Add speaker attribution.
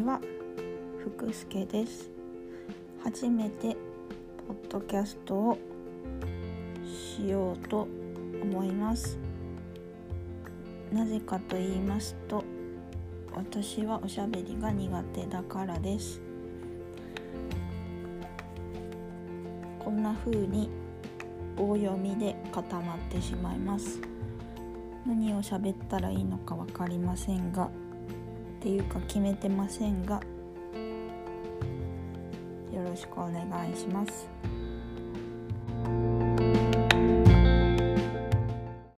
Speaker 1: 福助です。初めてポッドキャストをしようと思います。なぜかと言いますと私はおしゃべりが苦手だからです。こんな風に棒読みで固まってしまいます。何を喋ったらいいのか分かりませんがていうか決めてませんがよろしくお願いします。